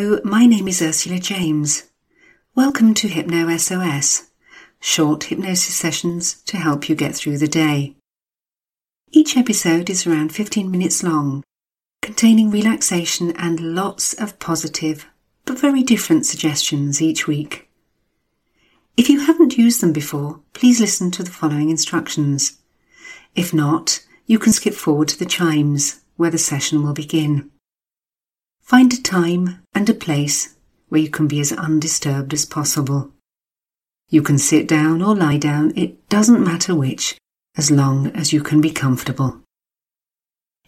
Hello, my name is Ursula James. Welcome to Hypno SOS, short hypnosis sessions to help you get through the day. Each episode is around 15 minutes long, containing relaxation and lots of positive but very different suggestions each week. If you haven't used them before, please listen to the following instructions. If not, you can skip forward to the chimes where the session will begin. Find a time and a place where you can be as undisturbed as possible. You can sit down or lie down, it doesn't matter which, as long as you can be comfortable.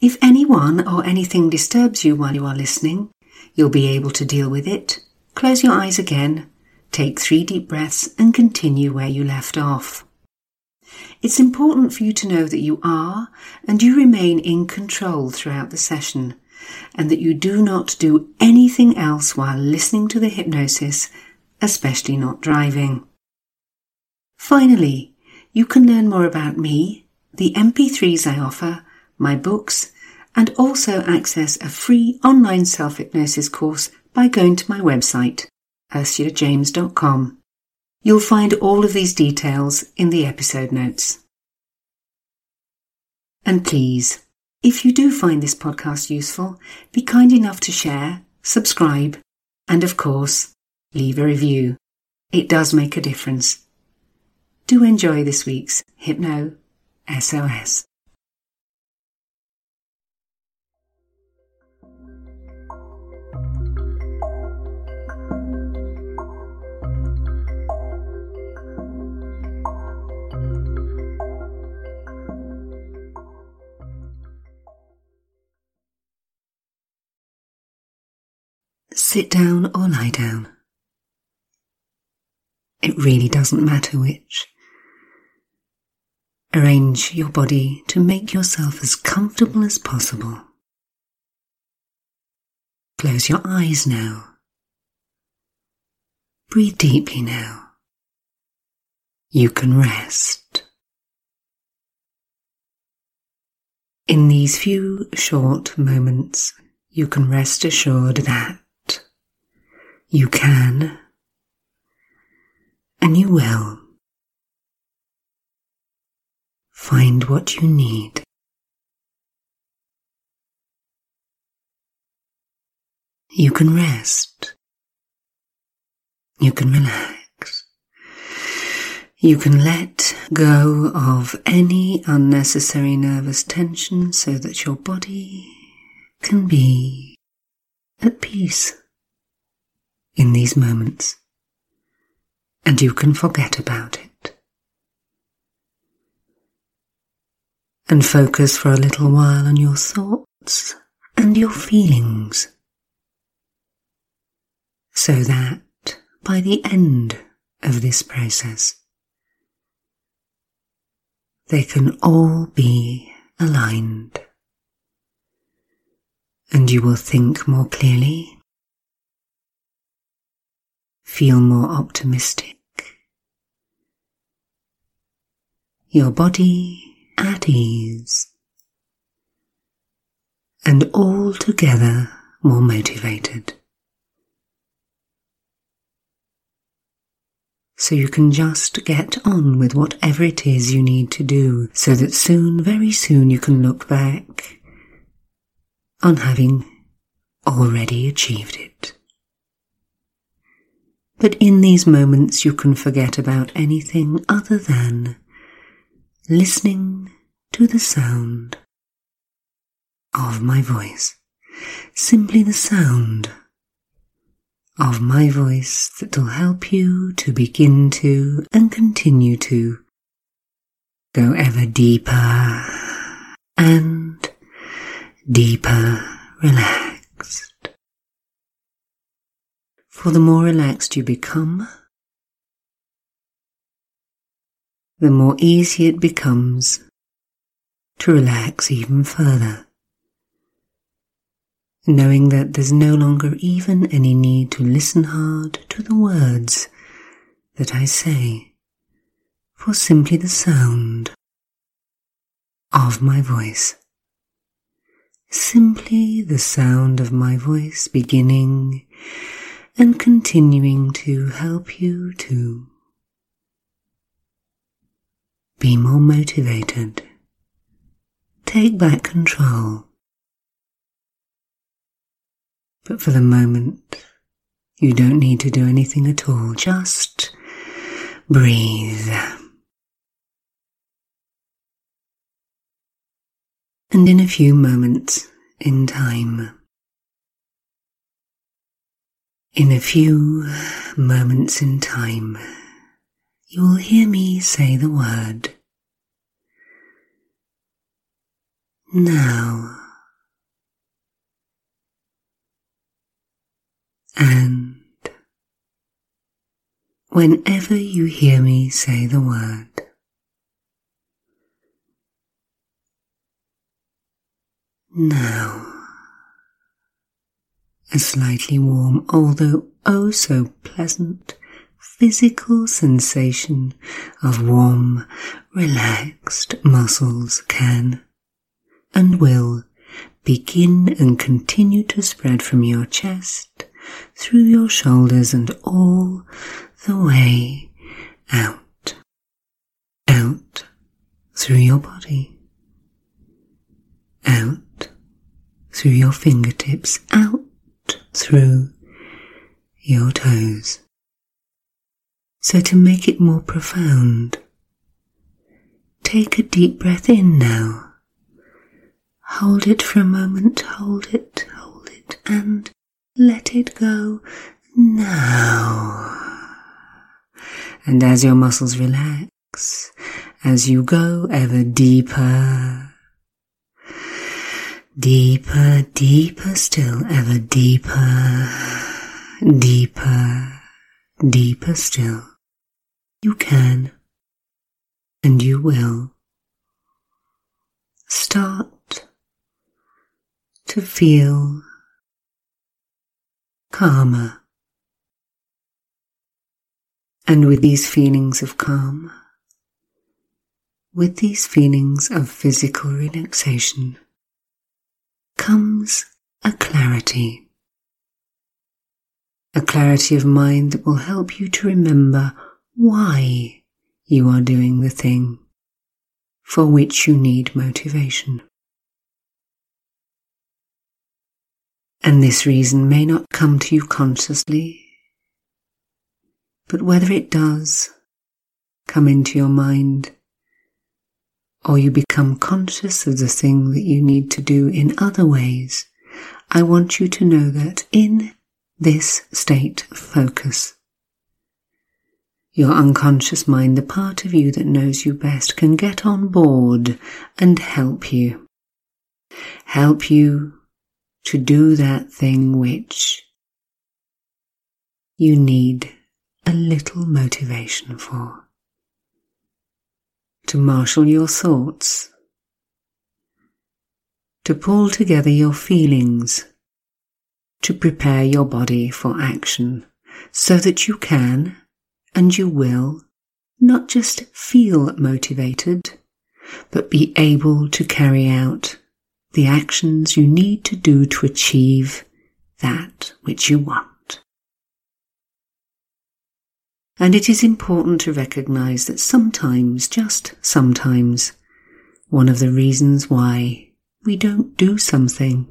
If anyone or anything disturbs you while you are listening, you'll be able to deal with it. Close your eyes again, take three deep breaths, and continue where you left off. It's important for you to know that you are and you remain in control throughout the session and that you do not do anything else while listening to the hypnosis, especially not driving. Finally, you can learn more about me, the MP3s I offer, my books, and also access a free online self hypnosis course by going to my website, ursulajames.com. You'll find all of these details in the episode notes. And please, if you do find this podcast useful, be kind enough to share, subscribe, and of course, leave a review. It does make a difference. Do enjoy this week's Hypno SOS. Sit down or lie down. It really doesn't matter which. Arrange your body to make yourself as comfortable as possible. Close your eyes now. Breathe deeply now. You can rest. In these few short moments, you can rest assured that you can, and you will. Find what you need. You can rest. You can relax. You can let go of any unnecessary nervous tension so that your body can be at peace in these moments, and you can forget about it. And focus for a little while on your thoughts and your feelings, so that by the end of this process, they can all be aligned, and you will think more clearly feel more optimistic. Your body at ease and altogether more motivated. So you can just get on with whatever it is you need to do so that soon, very soon, you can look back on having already achieved it. But in these moments, you can forget about anything other than listening to the sound of my voice. Simply the sound of my voice that will help you to begin to and continue to go ever deeper and deeper relaxed. For the more relaxed you become, the more easy it becomes to relax even further knowing that there's no longer even any need to listen hard to the words that I say, for simply the sound of my voice. Simply the sound of my voice beginning and continuing to help you to be more motivated. Take back control but for the moment, you don't need to do anything at all. Just breathe. And in a few moments in time, in a few moments in time, you will hear me say the word. Now. And whenever you hear me say the word, now, a slightly warm, although oh so pleasant, physical sensation of warm, relaxed muscles can and will begin and continue to spread from your chest through your shoulders and all the way out. Out through your body. Out through your fingertips. Out through your toes. So to make it more profound, take a deep breath in now. Hold it for a moment, hold it, hold it, and let it go now. And as your muscles relax, as you go ever deeper, deeper, deeper still, ever deeper, deeper, deeper still, you can and you will start to feel calmer. And with these feelings of calm, with these feelings of physical relaxation, comes a clarity. A clarity of mind that will help you to remember why you are doing the thing for which you need motivation. And this reason may not come to you consciously, but whether it does come into your mind, or you become conscious of the thing that you need to do in other ways, I want you to know that in this state of focus, your unconscious mind, the part of you that knows you best, can get on board and help you. Help you to do that thing which you need a little motivation for. To marshal your thoughts. To pull together your feelings. To prepare your body for action so that you can and you will not just feel motivated, but be able to carry out the actions you need to do to achieve that which you want. And it is important to recognize that sometimes, just sometimes, one of the reasons why we don't do something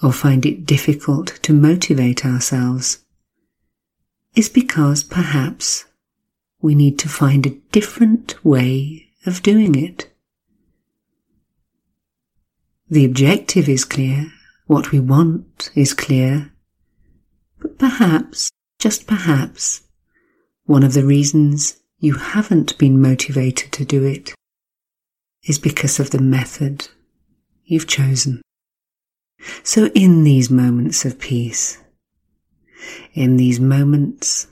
or find it difficult to motivate ourselves is because perhaps we need to find a different way of doing it. The objective is clear, what we want is clear, But perhaps, just perhaps, one of the reasons you haven't been motivated to do it is because of the method you've chosen. So, in these moments of peace, in these moments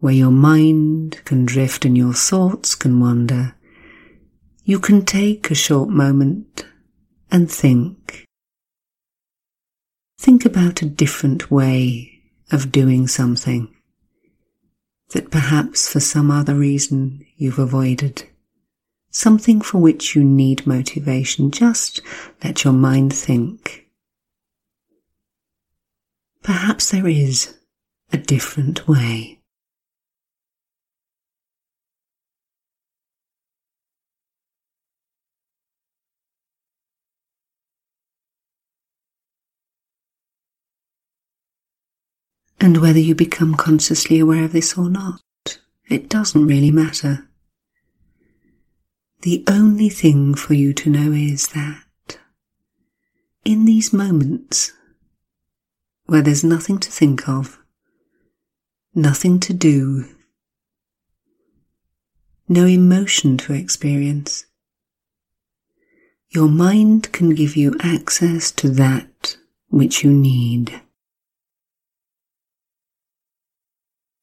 where your mind can drift and your thoughts can wander, you can take a short moment and think. Think about a different way of doing something that perhaps for some other reason you've avoided. Something for which you need motivation. Just let your mind think. Perhaps there is a different way. And whether you become consciously aware of this or not, it doesn't really matter. The only thing for you to know is that in these moments where there's nothing to think of, nothing to do, no emotion to experience, your mind can give you access to that which you need.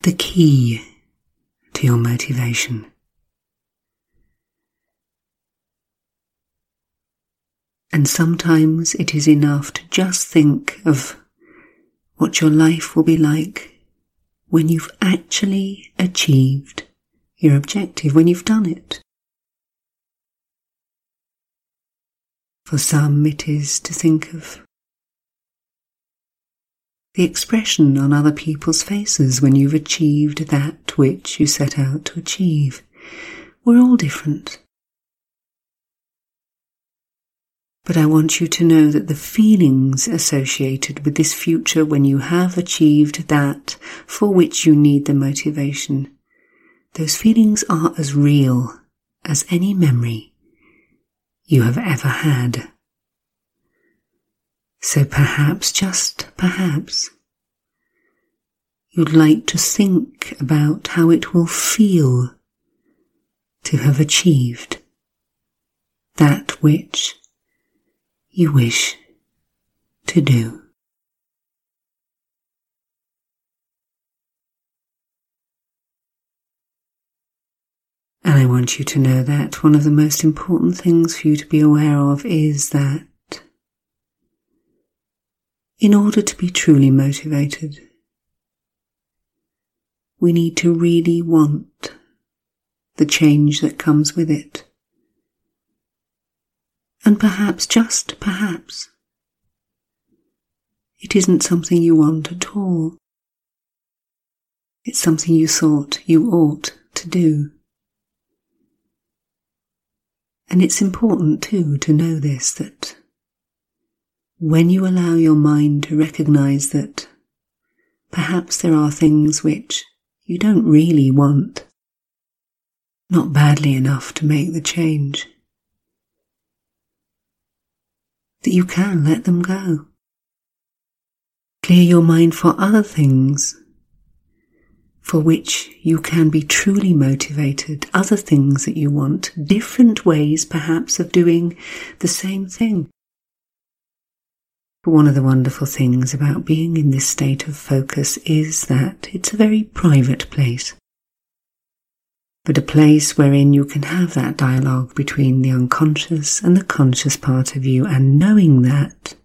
The key to your motivation. And sometimes it is enough to just think of what your life will be like when you've actually achieved your objective, when you've done it. For some, it is to think of the expression on other people's faces when you've achieved that which you set out to achieve. We're all different. But I want you to know that the feelings associated with this future when you have achieved that for which you need the motivation, those feelings are as real as any memory you have ever had. So perhaps, just perhaps, you'd like to think about how it will feel to have achieved that which you wish to do. And I want you to know that one of the most important things for you to be aware of is that in order to be truly motivated, we need to really want the change that comes with it. And perhaps, just perhaps, it isn't something you want at all. It's something you thought you ought to do. And it's important too to know this that when you allow your mind to recognize that perhaps there are things which you don't really want, not badly enough to make the change, that you can let them go. Clear your mind for other things for which you can be truly motivated, other things that you want, different ways perhaps of doing the same thing. But one of the wonderful things about being in this state of focus is that it's a very private place. But a place wherein you can have that dialogue between the unconscious and the conscious part of you, and knowing that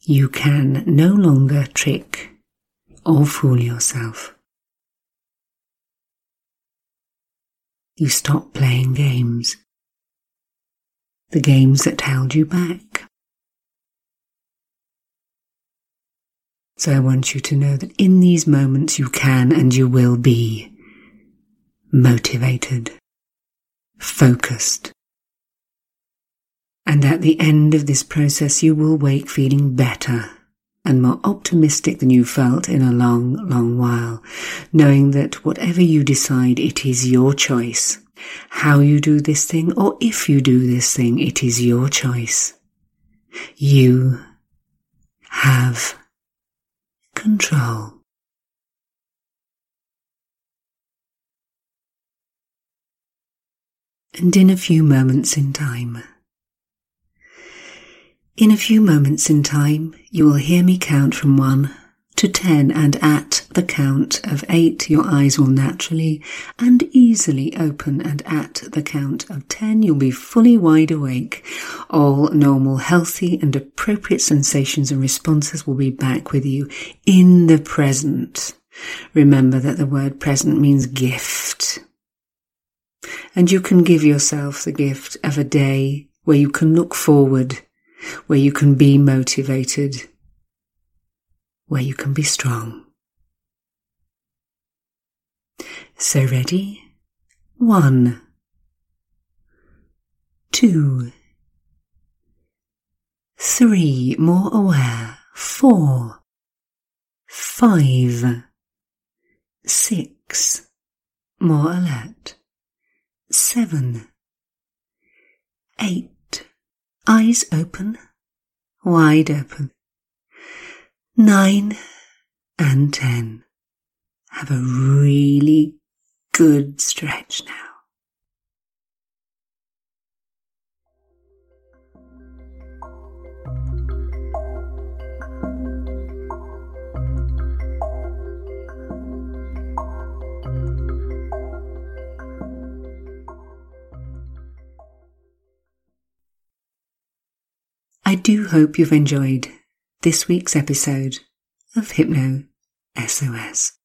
you can no longer trick or fool yourself. You stop playing games. The games that held you back. So I want you to know that in these moments you can and you will be motivated, focused. And at the end of this process, you will wake feeling better and more optimistic than you felt in a long, long while, knowing that whatever you decide, it is your choice. How you do this thing, or if you do this thing, it is your choice. You have control. And in a few moments in time, in a few moments in time, you will hear me count from one to ten, and at the count of eight, your eyes will naturally and easily open, and at the count of ten, you'll be fully wide awake. All normal, healthy, and appropriate sensations and responses will be back with you in the present. Remember that the word present means gift. And you can give yourself the gift of a day where you can look forward, where you can be motivated, where you can be strong. So ready? One, two, three, more aware, four, five, six, more alert, seven, eight, eyes open, wide open, nine, and ten. Have a really good stretch now. I do hope you've enjoyed this week's episode of Hypno SOS.